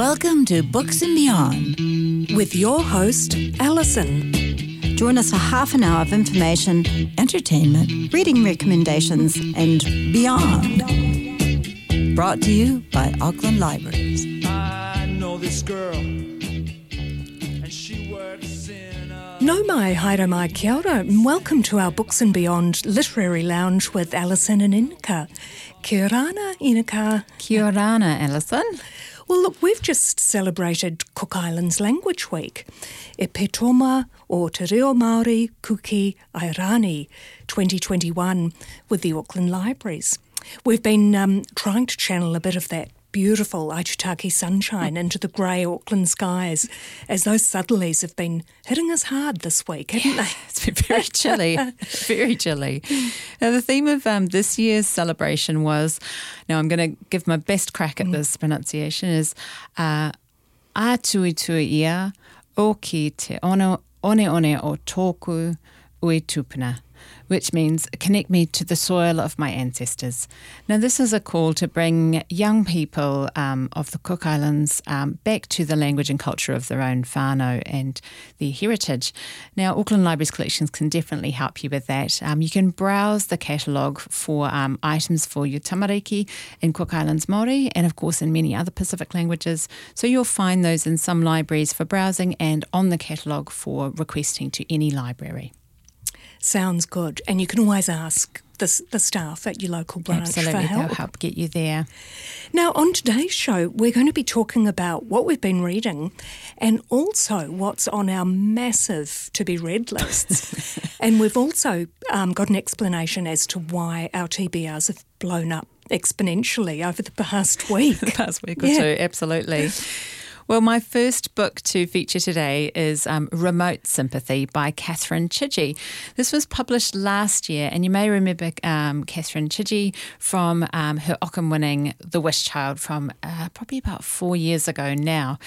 Welcome to Books and Beyond with your host, Alison. Join us for half an hour of information, entertainment, reading recommendations, and beyond. Brought to you by Auckland Libraries. I know this girl. Nau mai, haere mai kia ora, and welcome to our Books and Beyond Literary Lounge with Alison and Inika. Kia orana, Inika. Kia orana, Alison. Well, look, we've just celebrated Cook Islands Language Week. E Petoma o Te Reo Māori Kuki Airani 2021 with the Auckland Libraries. We've been um, trying to channel a bit of that beautiful Aitutaki sunshine into the grey Auckland skies as those southerlies have been hitting us hard this week, haven't yeah, they? It's been very chilly, very chilly. Now, the theme of um, this year's celebration was now I'm going to give my best crack at mm. this pronunciation is uh, A tui tui ia o ki te ono, one one o tōku ui tupuna which means connect me to the soil of my ancestors. Now, this is a call to bring young people um, of the Cook Islands um, back to the language and culture of their own whānau and their heritage. Now, Auckland Libraries collections can definitely help you with that. Um, you can browse the catalogue for um, items for your tamariki in Cook Islands Māori and, of course, in many other Pacific languages. So you'll find those in some libraries for browsing and on the catalogue for requesting to any library. Sounds good. And you can always ask the, the staff at your local branch Absolutely, for help. they'll help get you there. Now, on today's show, we're going to be talking about what we've been reading and also what's on our massive to be read lists. and we've also um, got an explanation as to why our TBRs have blown up exponentially over the past week. the past week or yeah. two, absolutely. Well, my first book to feature today is um, Remote Sympathy by Catherine Chidgey. This was published last year, and you may remember um, Catherine Chidgey from um, her Ockham winning The Wish Child from uh, probably about four years ago now.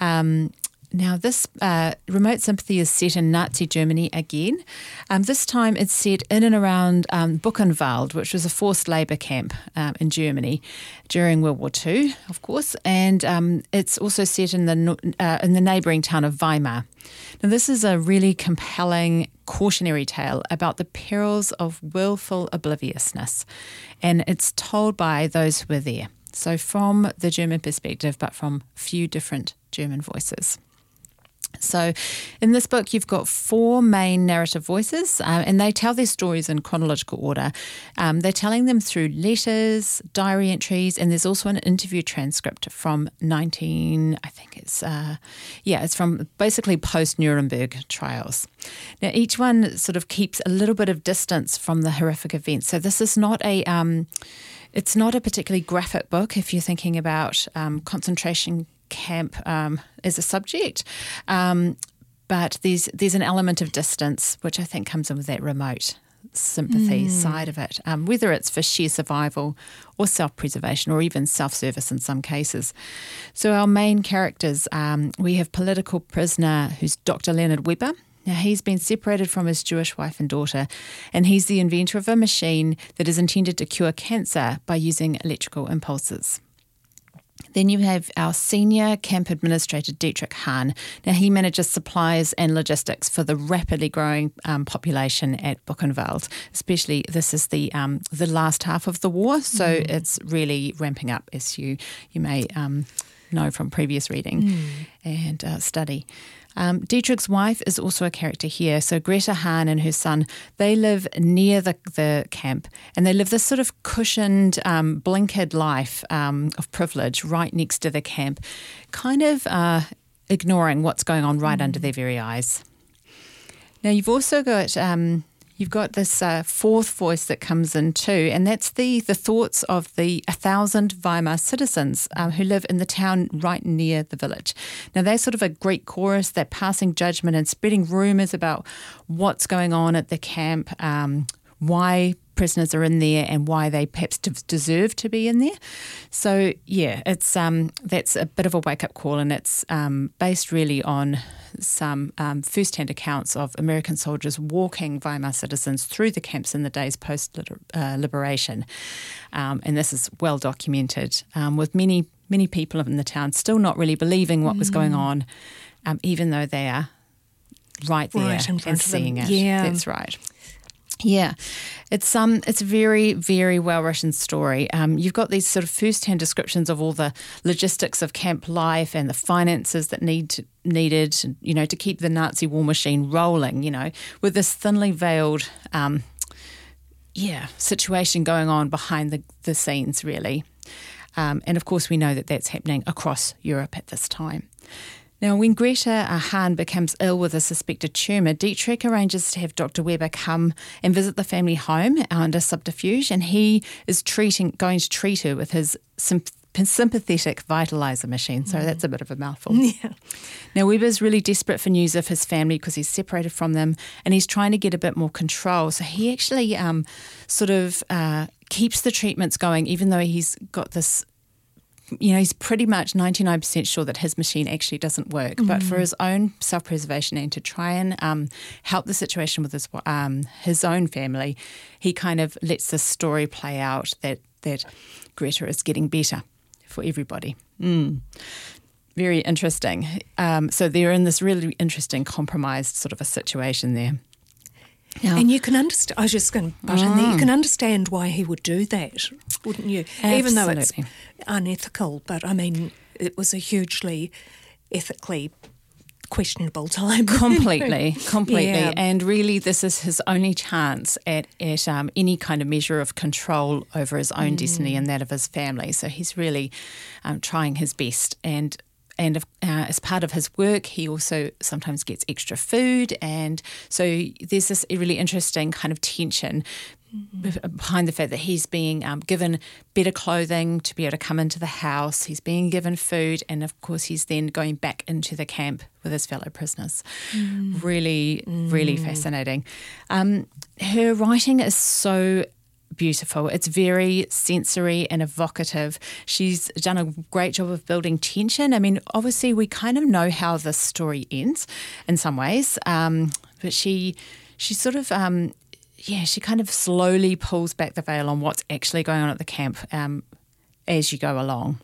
Um, now, this uh, remote sympathy is set in Nazi Germany again. Um, this time it's set in and around um, Buchenwald, which was a forced labour camp um, in Germany during World War II, of course, and um, it's also set in the uh, in the neighbouring town of Weimar. Now, this is a really compelling cautionary tale about the perils of willful obliviousness, and it's told by those who were there. So, from the German perspective, but from few different German voices. So, in this book, you've got four main narrative voices, uh, and they tell their stories in chronological order. Um, they're telling them through letters, diary entries, and there's also an interview transcript from 19, I think it's, uh, yeah, it's from basically post Nuremberg trials. Now, each one sort of keeps a little bit of distance from the horrific events. So, this is not a, um, it's not a particularly graphic book if you're thinking about um, concentration camp um, as a subject. Um, but there's there's an element of distance which I think comes in with that remote sympathy mm. side of it, um, whether it's for sheer survival or self preservation or even self service in some cases. So, our main characters um, we have political prisoner who's Dr. Leonard Weber. Now, he's been separated from his Jewish wife and daughter, and he's the inventor of a machine that is intended to cure cancer by using electrical impulses. Then you have our senior camp administrator, Dietrich Hahn. Now, he manages supplies and logistics for the rapidly growing um, population at Buchenwald, especially this is the um, the last half of the war, so mm. it's really ramping up, as you, you may um, know from previous reading mm. and uh, study. Um, Dietrich's wife is also a character here. So Greta Hahn and her son, they live near the, the camp and they live this sort of cushioned, um, blinkered life um, of privilege right next to the camp, kind of uh, ignoring what's going on right mm. under their very eyes. Now, you've also got um, you've got this uh, fourth voice that comes in too, and that's the the thoughts of the a thousand Weimar citizens um, who live in the town right near the village. Now they're sort of a Greek chorus. They're passing judgment and spreading rumours about what's going on at the camp, um, why prisoners are in there and why they perhaps deserve to be in there. So yeah, it's um, that's a bit of a wake up call, and it's um, based really on some um, first hand accounts of American soldiers walking Weimar citizens through the camps in the days post uh, liberation, um, and this is well documented, um, with many many people in the town still not really believing what was going Mm. on, um, even though they are right there Right in front and seeing it. Yeah. That's right. Yeah, it's um, it's a very, very well written story. Um, you've got these sort of first hand descriptions of all the logistics of camp life and the finances that need to, needed, you know, to keep the Nazi war machine rolling. You know, with this thinly veiled, um, yeah, situation going on behind the the scenes, really. Um, and of course, we know that that's happening across Europe at this time. Now, when Greta Hahn becomes ill with a suspected tumour, Dietrich arranges to have Dr. Weber come and visit the family home under subterfuge, and he is treating, going to treat her with his symp- sympathetic vitalizer machine. So that's a bit of a mouthful. Yeah. Now, Weber's really desperate for news of his family because he's separated from them and he's trying to get a bit more control. So he actually um, sort of uh, keeps the treatments going, even though he's got this. You know, he's pretty much 99% sure that his machine actually doesn't work. But for his own self preservation and to try and um, help the situation with his, um, his own family, he kind of lets the story play out that, that Greta is getting better for everybody. Mm very interesting. Um, so they're in this really interesting compromised sort of a situation there. Yeah. And you can understand, I was just going to butt in Mm. there, you can understand why he would do that, wouldn't you? Absolutely. Even though it's unethical, but I mean, it was a hugely ethically questionable time. completely, completely. Yeah. And really, this is his only chance at, at um, any kind of measure of control over his own destiny and that of his family. So he's really um, trying his best. And and uh, as part of his work, he also sometimes gets extra food. And so there's this really interesting kind of tension be- behind the fact that he's being um, given better clothing to be able to come into the house. He's being given food, and of course, he's then going back into the camp with his fellow prisoners. Really, really fascinating. Um, her writing is so beautiful. It's very sensory and evocative. She's done a great job of building tension. I mean, obviously, we kind of know how the story ends in some ways, um, but she she sort of. Um, yeah, she kind of slowly pulls back the veil on what's actually going on at the camp um, as you go along.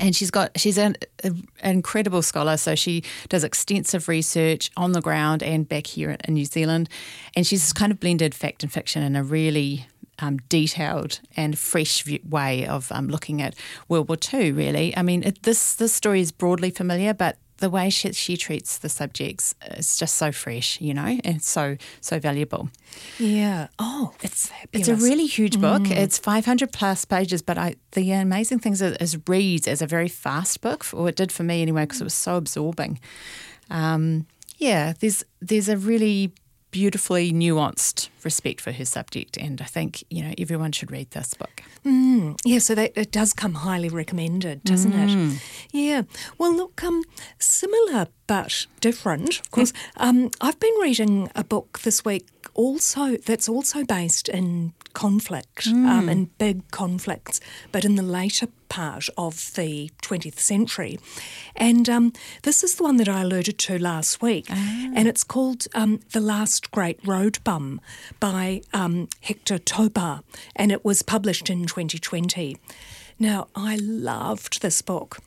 And she's got she's an, an incredible scholar, so she does extensive research on the ground and back here in New Zealand, and she's kind of blended fact and fiction in a really um, detailed and fresh view, way of um, looking at World War II. Really, I mean, it, this this story is broadly familiar, but the way she, she treats the subjects is just so fresh, you know, and so so valuable. yeah. Oh, It's fabulous. it's a really huge book. It's 500 plus pages, but I the amazing thing is it is reads as a very fast book, or it did for me anyway, because it was so absorbing. Um, yeah, there's there's a really beautifully nuanced respect for her subject, and I think you know everyone should read this book. Yeah, so that it does come highly recommended, doesn't it? Yeah. Well, look, um, similar but different. Of course, um, I've been reading a book this week also that's also based in conflict, um, in big conflicts, but in the later part of the 20th century. And um, this is the one that I alluded to last week, and it's called um, The Last Great Road Bum by um, Hector Tobar, and it was published in 2020. Now, I loved this book.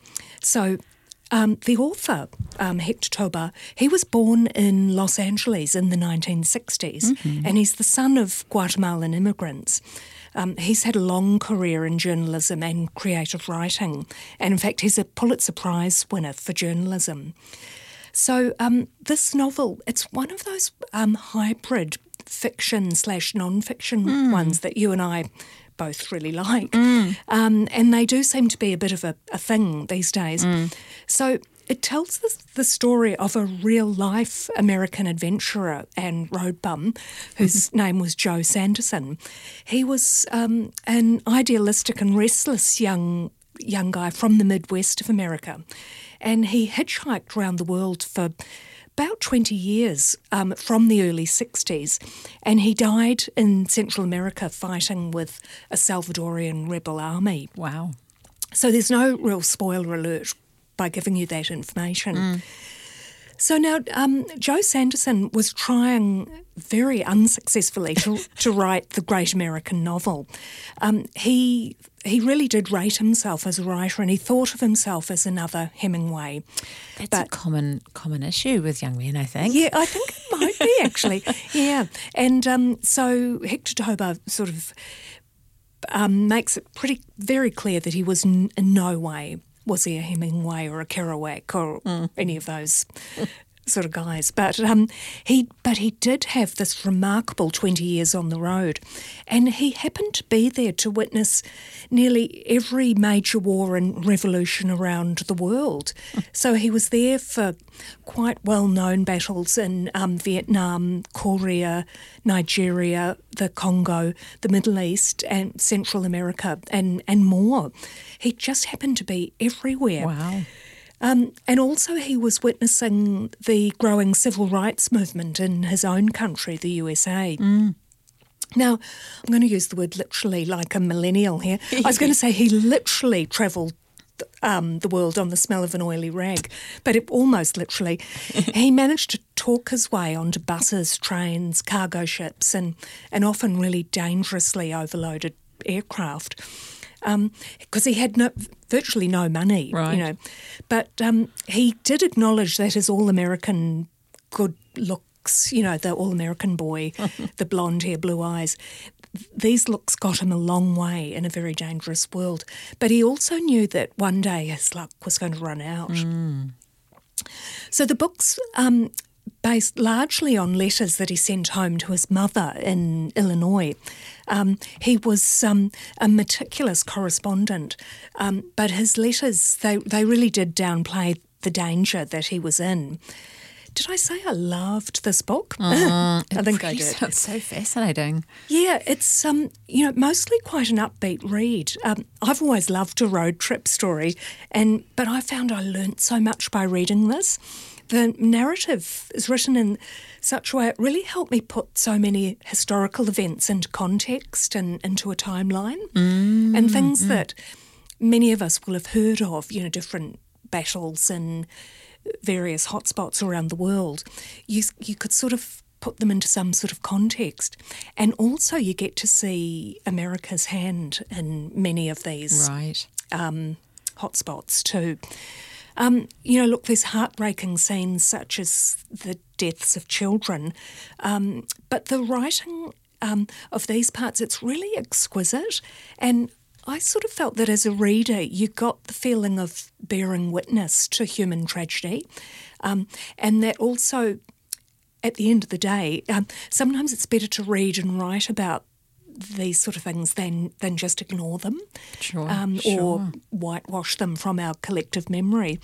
So, um, the author, um, Hector Tobar, he was born in Los Angeles in the 1960s, and he's the son of Guatemalan immigrants. Um, he's had a long career in journalism and creative writing, and in fact, he's a Pulitzer Prize winner for journalism. So um, this novel, it's one of those um, hybrid fiction slash non-fiction ones that you and I both really like, um, and they do seem to be a bit of a, a thing these days. So it tells the, the story of a real life American adventurer and road bum whose name was Joe Sanderson. He was um, an idealistic and restless young young guy from the Midwest of America, and he hitchhiked around the world for about 20 years um, from the early 60s, and he died in Central America fighting with a Salvadorian rebel army. Wow. So there's no real spoiler alert by giving you that information. So now, um, Joe Sanderson was trying very unsuccessfully to, to write the great American novel. Um, he he really did rate himself as a writer, and he thought of himself as another Hemingway. That's but, a common common issue with young men, I think. Yeah, I think it might be actually. yeah, and um, so Hector Tobar sort of um, makes it pretty very clear that he was n- in no way was he a Hemingway or a Kerouac or mm. any of those sort of guys. But um, he but he did have this remarkable twenty years on the road, and he happened to be there to witness nearly every major war and revolution around the world. so he was there for quite well known battles in um, Vietnam, Korea, Nigeria, the Congo, the Middle East, and Central America, and and more. He just happened to be everywhere. Wow. Um, and also, he was witnessing the growing civil rights movement in his own country, the USA. Mm. Now, I'm going to use the word literally like a millennial here. I was going to say he literally travelled um, the world on the smell of an oily rag, but it, almost literally. he managed to talk his way onto buses, trains, cargo ships, and, and often really dangerously overloaded aircraft because um, he had no, virtually no money, right. you know. But um, he did acknowledge that his all-American good looks, you know, the all-American boy, the blonde hair, blue eyes, these looks got him a long way in a very dangerous world. But he also knew that one day his luck was going to run out. Mm. So the book's um, based largely on letters that he sent home to his mother in Illinois. Um, he was um, a meticulous correspondent, um, but his letters they they really did downplay the danger that he was in. Did I say I loved this book? Uh, I think I did. Sounds so fascinating. Yeah, it's um, you know, mostly quite an upbeat read. Um, I've always loved a road trip story, and but I found I learnt so much by reading this the narrative is written in such a way it really helped me put so many historical events into context and into a timeline mm, and things mm. that many of us will have heard of, you know, different battles and various hotspots around the world. You you could sort of put them into some sort of context. And also you get to see America's hand in many of these right. um, hotspots too. Um, you know, look, there's heartbreaking scenes such as the deaths of children, um, but the writing um, of these parts, it's really exquisite. And I sort of felt that as a reader, you got the feeling of bearing witness to human tragedy, um, and that also at the end of the day, um, sometimes it's better to read and write about these sort of things than than just ignore them sure, um, sure. or whitewash them from our collective memory.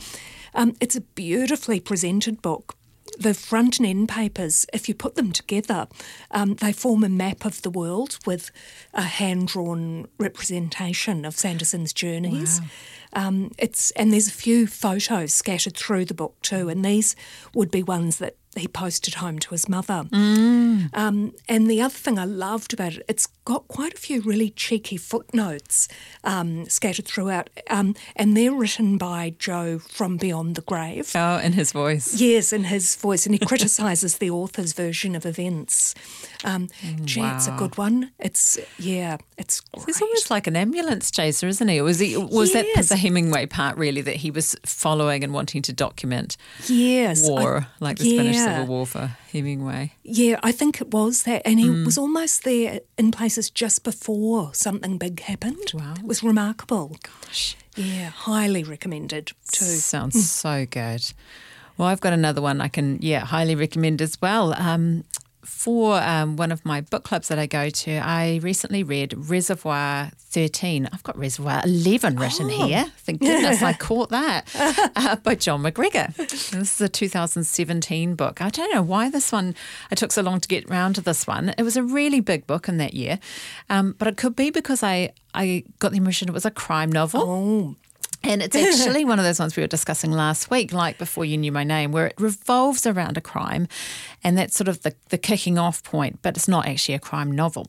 Um, it's a beautifully presented book. The front and end papers, if you put them together, um, they form a map of the world with a hand drawn representation of Sanderson's journeys. Wow. Um, it's and there's a few photos scattered through the book too, and these would be ones that he posted home to his mother. Mm. Um, and the other thing I loved about it, it's got quite a few really cheeky footnotes um, scattered throughout, um, and they're written by Joe from Beyond the Grave. Oh, in his voice. Yes, in his voice, and he criticises the author's version of events. Um, gee, wow. it's a good one. It's yeah, it's great. He's almost like an ambulance chaser, isn't he? Was he? Was yes. that the Hemingway part really that he was following and wanting to document? Yes, war I, like the yeah. Spanish Civil War for Hemingway. Yeah, I think it was that, and he mm. was almost there in places just before something big happened. Wow, it was remarkable. Gosh, yeah, highly recommended too. Sounds mm. so good. Well, I've got another one I can, yeah, highly recommend as well. Um, for um, one of my book clubs that I go to, I recently read Reservoir 13. I've got Reservoir 11 written oh. here. Thank goodness I caught that uh, by Jon McGregor. This is a 2017 book. I don't know why this one, I took so long to get round to this one. It was a really big book in that year, um, but it could be because I, I got the impression it was a crime novel. Oh. And it's actually one of those ones we were discussing last week, like Before You Knew My Name, where it revolves around a crime. And that's sort of the, the kicking off point, but it's not actually a crime novel.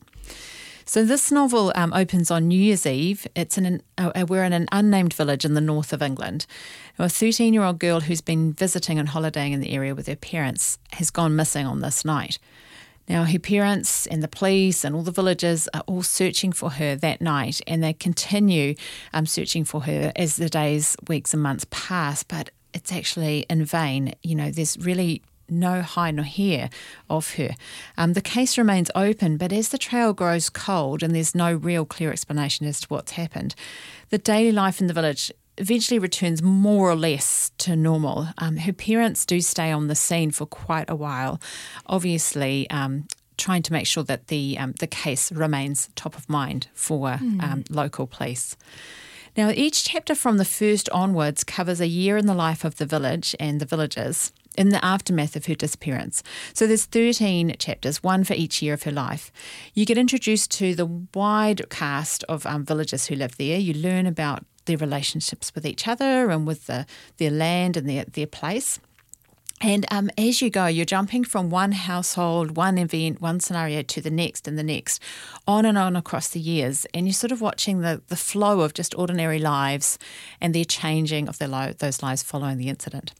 So this novel um, opens on New Year's Eve. It's in an, uh, we're in an unnamed village in the north of England. A 13 year old girl who's been visiting and holidaying in the area with her parents has gone missing on this night. Now, her parents and the police and all the villagers are all searching for her that night, and they continue um, searching for her as the days, weeks, and months pass. But it's actually in vain. You know, there's really no hide nor hair of her. Um, the case remains open, but as the trail grows cold and there's no real clear explanation as to what's happened, the daily life in the village eventually returns more or less to normal. Um, her parents do stay on the scene for quite a while, obviously. Um, trying to make sure that the um, the case remains top of mind for mm. local police. Now, each chapter from the first onwards covers a year in the life of the village and the villagers in the aftermath of her disappearance. So there's 13 chapters, one for each year of her life. You get introduced to the wide cast of um, villagers who live there. You learn about their relationships with each other and with the, their land and their, their place. And um, as you go, you're jumping from one household, one event, one scenario to the next and the next, on and on across the years. And you're sort of watching the, the flow of just ordinary lives and their changing of their lo- those lives following the incident.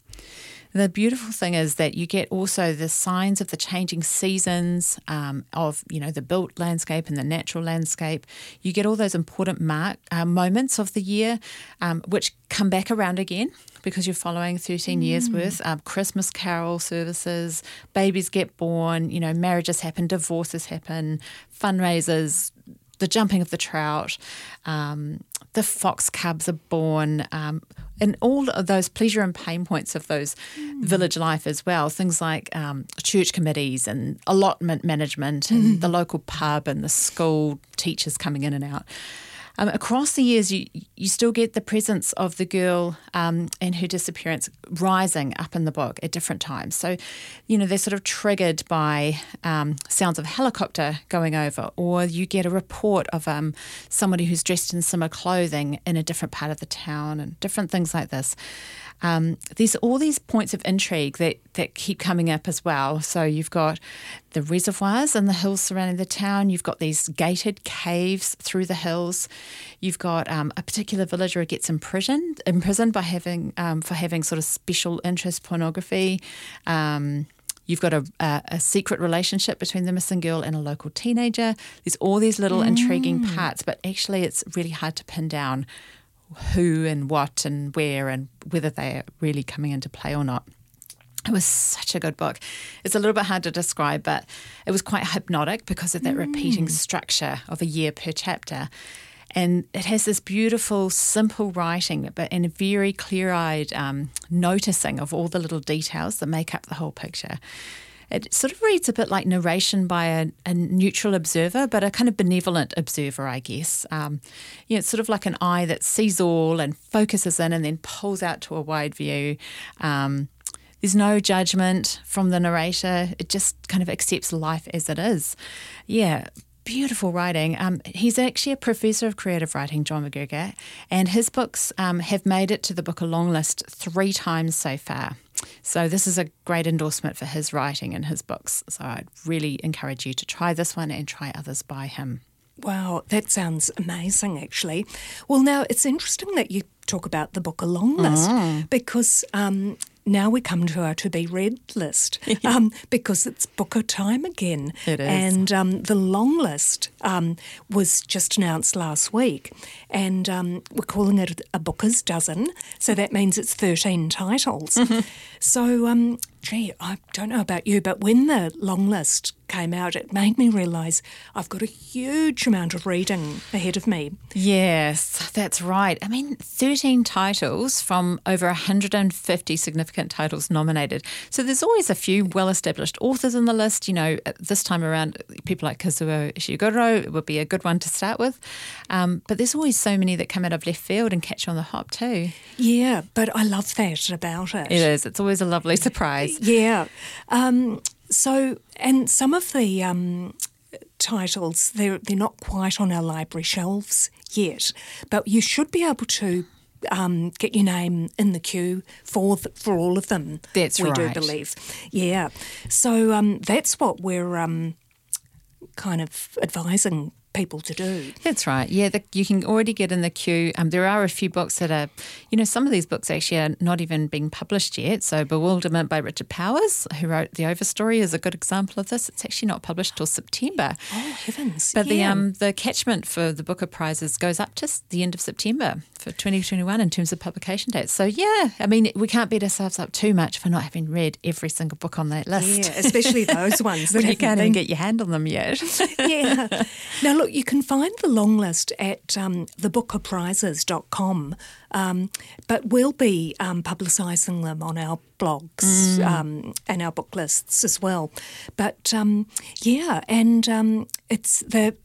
The beautiful thing is that you get also the signs of the changing seasons um, of you know the built landscape and the natural landscape. You get all those important mark uh, moments of the year, um, which come back around again because you're following 13 mm. years worth. Um, Christmas carol services, babies get born, you know, marriages happen, divorces happen, fundraisers, the jumping of the trout, um, the fox cubs are born, um, and all of those pleasure and pain points of those mm. village life as well. Things like um, church committees and allotment management, and mm. the local pub and the school teachers coming in and out. Um, across the years, you you still get the presence of the girl um, and her disappearance rising up in the book at different times. So, you know, they're sort of triggered by um, sounds of a helicopter going over, or you get a report of um, somebody who's dressed in similar clothing in a different part of the town, and different things like this um, there's all these points of intrigue that, that keep coming up as well. So you've got the reservoirs and the hills surrounding the town. You've got these gated caves through the hills. You've got um, a particular villager who gets imprisoned imprisoned by having um, for having sort of special interest pornography. Um, you've got a, a, a, secret relationship between the missing girl and a local teenager. There's all these little mm. intriguing parts, but actually, it's really hard to pin down who and what and where and whether they're really coming into play or not. It was such a good book. It's a little bit hard to describe, but it was quite hypnotic because of that mm. repeating structure of a year per chapter. And it has this beautiful, simple writing, but and a very clear eyed um, noticing of all the little details that make up the whole picture it sort of reads a bit like narration by a, a neutral observer, but a kind of benevolent observer, I guess. Um, you know, it's sort of like an eye that sees all and focuses in and then pulls out to a wide view. Um, there's no judgment from the narrator. It just kind of accepts life as it is. Yeah, beautiful writing. Um, he's actually a professor of creative writing, Jon McGregor, and his books um, have made it to the Booker long list three times so far. So, this is a great endorsement for his writing and his books. So, I'd really encourage you to try this one and try others by him. Wow, that sounds amazing, actually. Well, now it's interesting that you talk about the Booker long list mm. because um, now we come to our to be read list um, because it's booker time again. It is. And um, the long list um, was just announced last week. And um, we're calling it a booker's dozen. So that means it's 13 titles. Mm-hmm. So, um, gee, I don't know about you, but when the long list came out, it made me realise I've got a huge amount of reading ahead of me. Yes, that's right. I mean, 13 titles from over 150 significant titles nominated. So there's always a few well established authors in the list. You know, this time around, people like Kazuo Ishiguro would be a good one to start with. Um, but there's always so many that come out of left field and catch you on the hop too. Yeah, but I love that about it. It is. It's always a lovely surprise. Yeah. Um, so, and some of the um, titles they're they're not quite on our library shelves yet, but you should be able to um, get your name in the queue for the, for all of them. That's we right. do believe. Yeah. So um, that's what we're um, kind of advising people to do. That's right. Yeah, the, you can already get in the queue. Um, there are a few books that are, you know, some of these books actually are not even being published yet. So, Bewilderment by Richard Powers, who wrote The Overstory, is a good example of this. It's actually not published till September. Oh heavens! But the um the catchment for the Booker prizes goes up to the end of September for 2021 in terms of publication dates. So yeah, I mean we can't beat ourselves up too much for not having read every single book on that list. Yeah, especially those ones that you can't even get your hand on them yet. yeah. Now, look, you can find the long list at um, thebookerprizes.com, um, but we'll be um, publicising them on our blogs um, and our book lists as well. But um, yeah, and um, it's the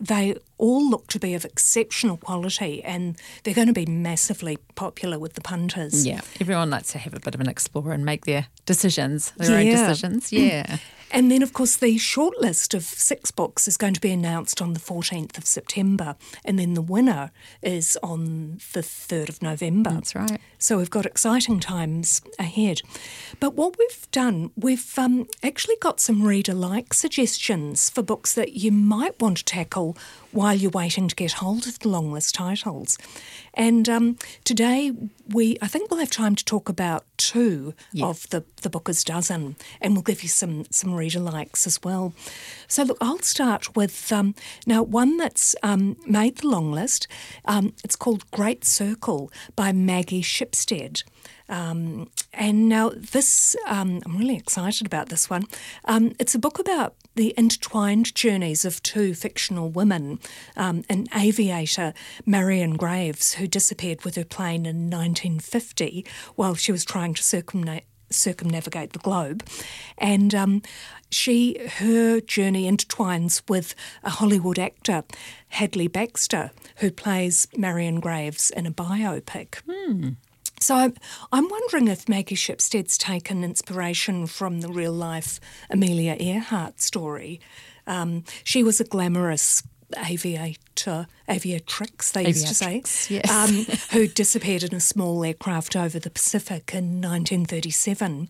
they all look to be of exceptional quality and they're going to be massively popular with the punters. yeah, everyone likes to have a bit of an explore and make their decisions, their own decisions. Yeah. And then, of course, the shortlist of six books is going to be announced on the 14th of September. And then the winner is on the 3rd of November. That's right. So we've got exciting times ahead. But what we've done, we've um, actually got some reader like suggestions for books that you might want to tackle while you're waiting to get hold of the long list titles. And um, today, we I think we'll have time to talk about two of the, the Booker's dozen, and we'll give you some, some reader likes as well. So, look, I'll start with um, now one that's um, made the long list. Um, it's called Great Circle by Maggie Shipstead. Um, and now this, um, I'm really excited about this one. Um, it's a book about the intertwined journeys of two fictional women, um, an aviator, Marion Graves, who disappeared with her plane in 1950 while she was trying to circumnavigate circumnavigate the globe, and um, she her journey intertwines with a Hollywood actor, Hadley Baxter, who plays Marion Graves in a biopic. So I'm, I'm wondering if Maggie Shipstead's taken inspiration from the real life Amelia Earhart story. Um, she was a glamorous aviator, aviatrix, they used to say, yes. um, who disappeared in a small aircraft over the Pacific in 1937.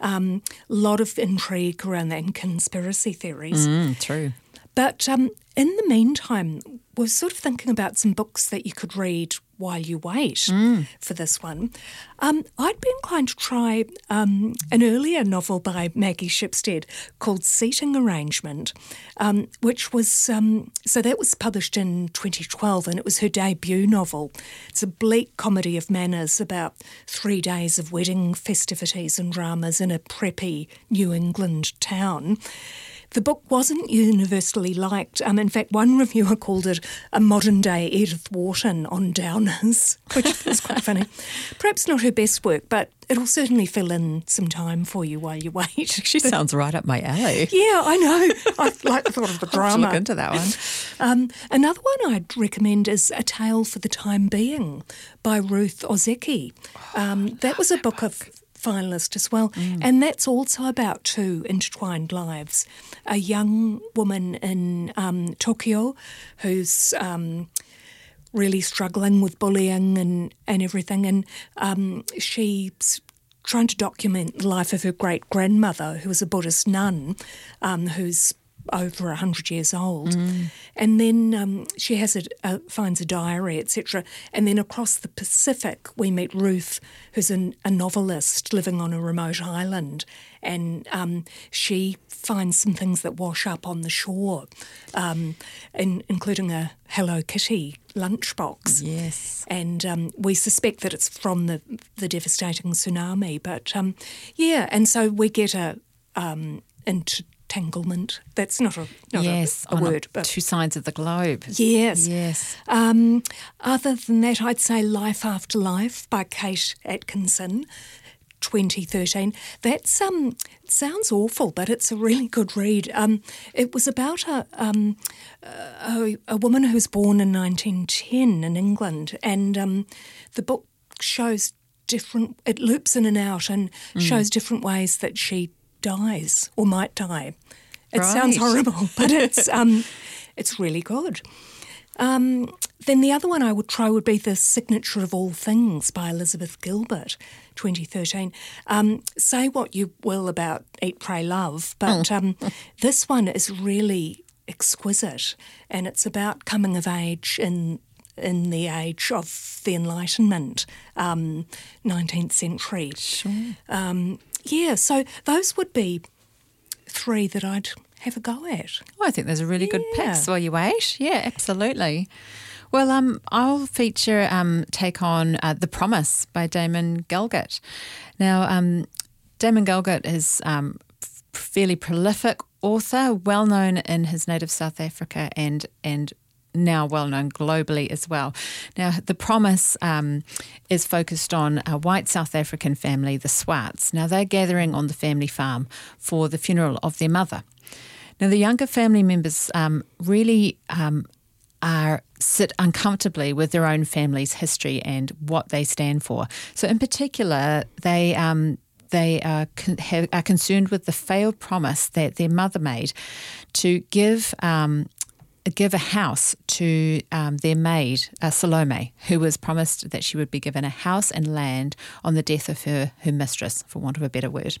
A um, lot of intrigue around that and conspiracy theories. Mm, true. But um, in the meantime, we're sort of thinking about some books that you could read while you wait for this one. Um, I'd be inclined to try um, an earlier novel by Maggie Shipstead called Seating Arrangement, um, which was, um, so that was published in 2012 and it was her debut novel. It's a bleak comedy of manners about three days of wedding festivities and dramas in a preppy New England town. The book wasn't universally liked. Um, in fact, one reviewer called it a modern day Edith Wharton on Downers, which was quite funny. Perhaps not her best work, but it'll certainly fill in some time for you while you wait. She sounds right up my alley. yeah, I know. I like the thought of the drama. I'll have to drama. look into that one. Um, another one I'd recommend is A Tale for the Time Being by Ruth Ozeki. Um, that was a Booker finalist as well, and that's also about two intertwined lives. A young woman in um, Tokyo who's um, really struggling with bullying and, and everything, and um, she's trying to document the life of her great grandmother, who was a Buddhist nun, um, who's over 100 years old. And then um, she has a, finds a diary, etc. And then across the Pacific, we meet Ruth, who's an, a novelist living on a remote island. And um, she finds some things that wash up on the shore, um, in, including a Hello Kitty lunchbox. Yes. And um, we suspect that it's from the, the devastating tsunami. But um, yeah, and so we get a um, entanglement. That's not a, not yes. a, a word, but two sides of the globe. yes. Yes. Um, other than that, I'd say Life After Life by Kate Atkinson. 2013. That's um sounds awful, but it's a really good read. Um, it was about a um a, a woman who was born in 1910 in England, and um, the book shows different. It loops in and out and shows different ways that she dies or might die. It sounds horrible, but it's um, it's really good. Um, then the other one I would try would be The Signature of All Things by Elizabeth Gilbert, 2013. Um, say what you will about Eat, Pray, Love, but um, this one is really exquisite, and it's about coming of age in in the age of the Enlightenment, um, 19th century. Sure. Yeah, so those would be three that I'd have a go at. Well, I think there's a really good Yeah. picks while you wait. Yeah, absolutely. Well, um, I'll feature um, take on uh, The Promise by Damon Galgut. Now, um, Damon Galgut is um, fairly prolific author, well known in his native South Africa and and now well known globally as well. Now, The Promise um, is focused on a white South African family, the Swarts. Now, they're gathering on the family farm for the funeral of their mother. Now, the younger family members um, really um, are sit uncomfortably with their own family's history and what they stand for. So, in particular, they um, they are, con- have, are concerned with the failed promise that their mother made to give. Um, Give a house to um, their maid, uh, Salome, who was promised that she would be given a house and land on the death of her, her mistress, for want of a better word.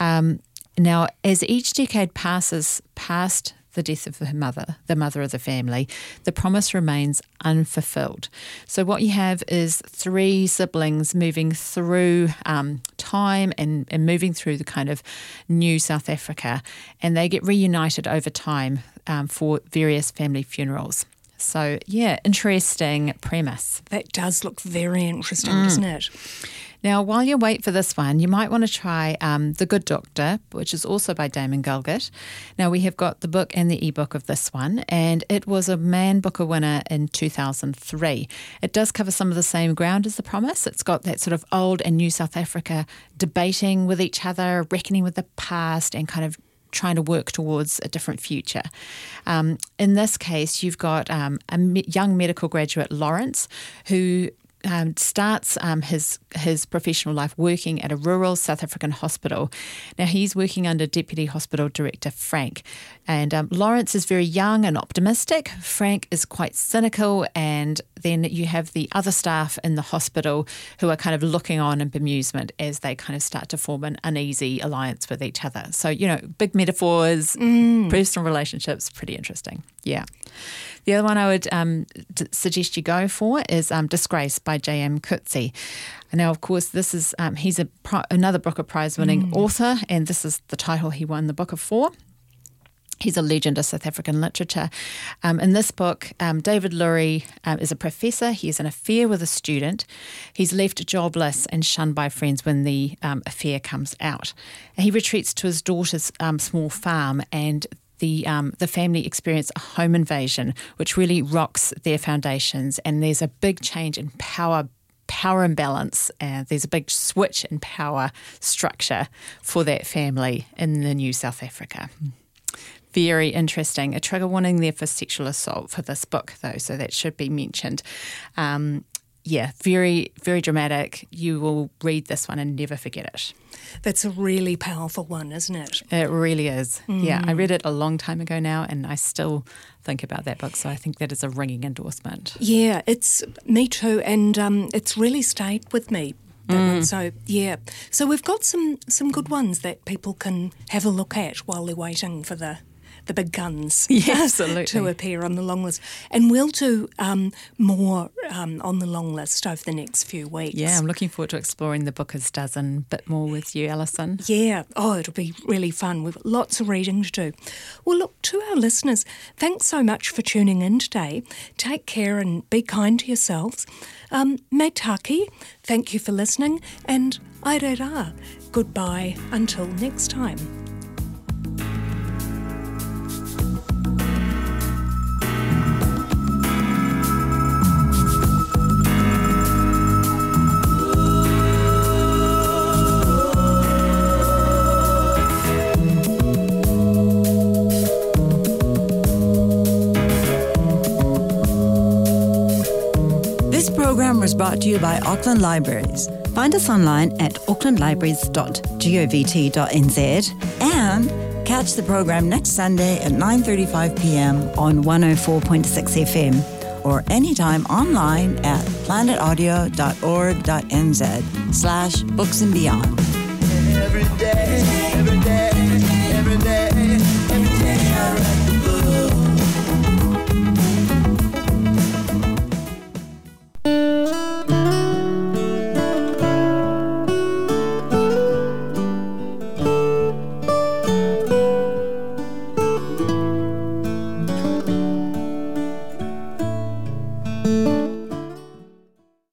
Um, now, as each decade passes past the death of her mother, the mother of the family, the promise remains unfulfilled. So, what you have is three siblings moving through um, time and, and moving through the kind of new South Africa, and they get reunited over time um, for various family funerals. So, yeah, interesting premise. That does look very interesting, Mm. doesn't it? Now, while you wait for this one, you might want to try um, The Good Doctor, which is also by Damon Galgut. Now, we have got the book and the ebook of this one, and it was a Man Booker winner in 2003. It does cover some of the same ground as The Promise. It's got that sort of old and new South Africa debating with each other, reckoning with the past, and kind of trying to work towards a different future. Um, in this case, you've got um, a me- young medical graduate, Lawrence, who um, starts um, his his professional life working at a rural South African hospital. Now he's working under Deputy Hospital Director Frank, and um, Lawrence is very young and optimistic. Frank is quite cynical, and then you have the other staff in the hospital who are kind of looking on in bemusement as they kind of start to form an uneasy alliance with each other. So you know, big metaphors, personal relationships, pretty interesting. Yeah. The other one I would um, d- suggest you go for is um, Disgrace by J.M. Coetzee. Now, of course, this is um, he's a pri- another Booker Prize winning author, and this is the title he won the Booker for. He's a legend of South African literature. Um, in this book, um, David Lurie um, is a professor. He has an affair with a student. He's left jobless and shunned by friends when the um, affair comes out. He retreats to his daughter's um, small farm and the um, the family experience a home invasion, which really rocks their foundations. And there's a big change in power power imbalance. Uh, there's a big switch in power structure for that family in the new South Africa. Very interesting. A trigger warning there for sexual assault for this book, though, so that should be mentioned. Um, yeah, very, very dramatic. You will read this one and never forget it. That's a really powerful one, isn't it? It really is. Yeah, I read it a long time ago now, and I still think about that book. So I think that is a ringing endorsement. Yeah, it's me too, and um, it's really stayed with me. that Mm. So yeah, so we've got some some good ones that people can have a look at while they're waiting for the the big guns to appear on the long list, and we'll do um, more um, on the long list over the next few weeks. Yeah, I'm looking forward to exploring the Booker's Dozen a bit more with you, Alison. Yeah. Oh, it'll be really fun. We've got lots of reading to do. Well, look, to our listeners, thanks so much for tuning in today. Take care and be kind to yourselves. Um, Meitaki, thank you for listening, and aere rā. Goodbye until next time. Program was brought to you by Auckland Libraries. Find us online at aucklandlibraries.govt.nz and catch the program next Sunday at 9:35 p.m. on 104.6 FM or anytime online at planetaudio.org.nz slash books and beyond.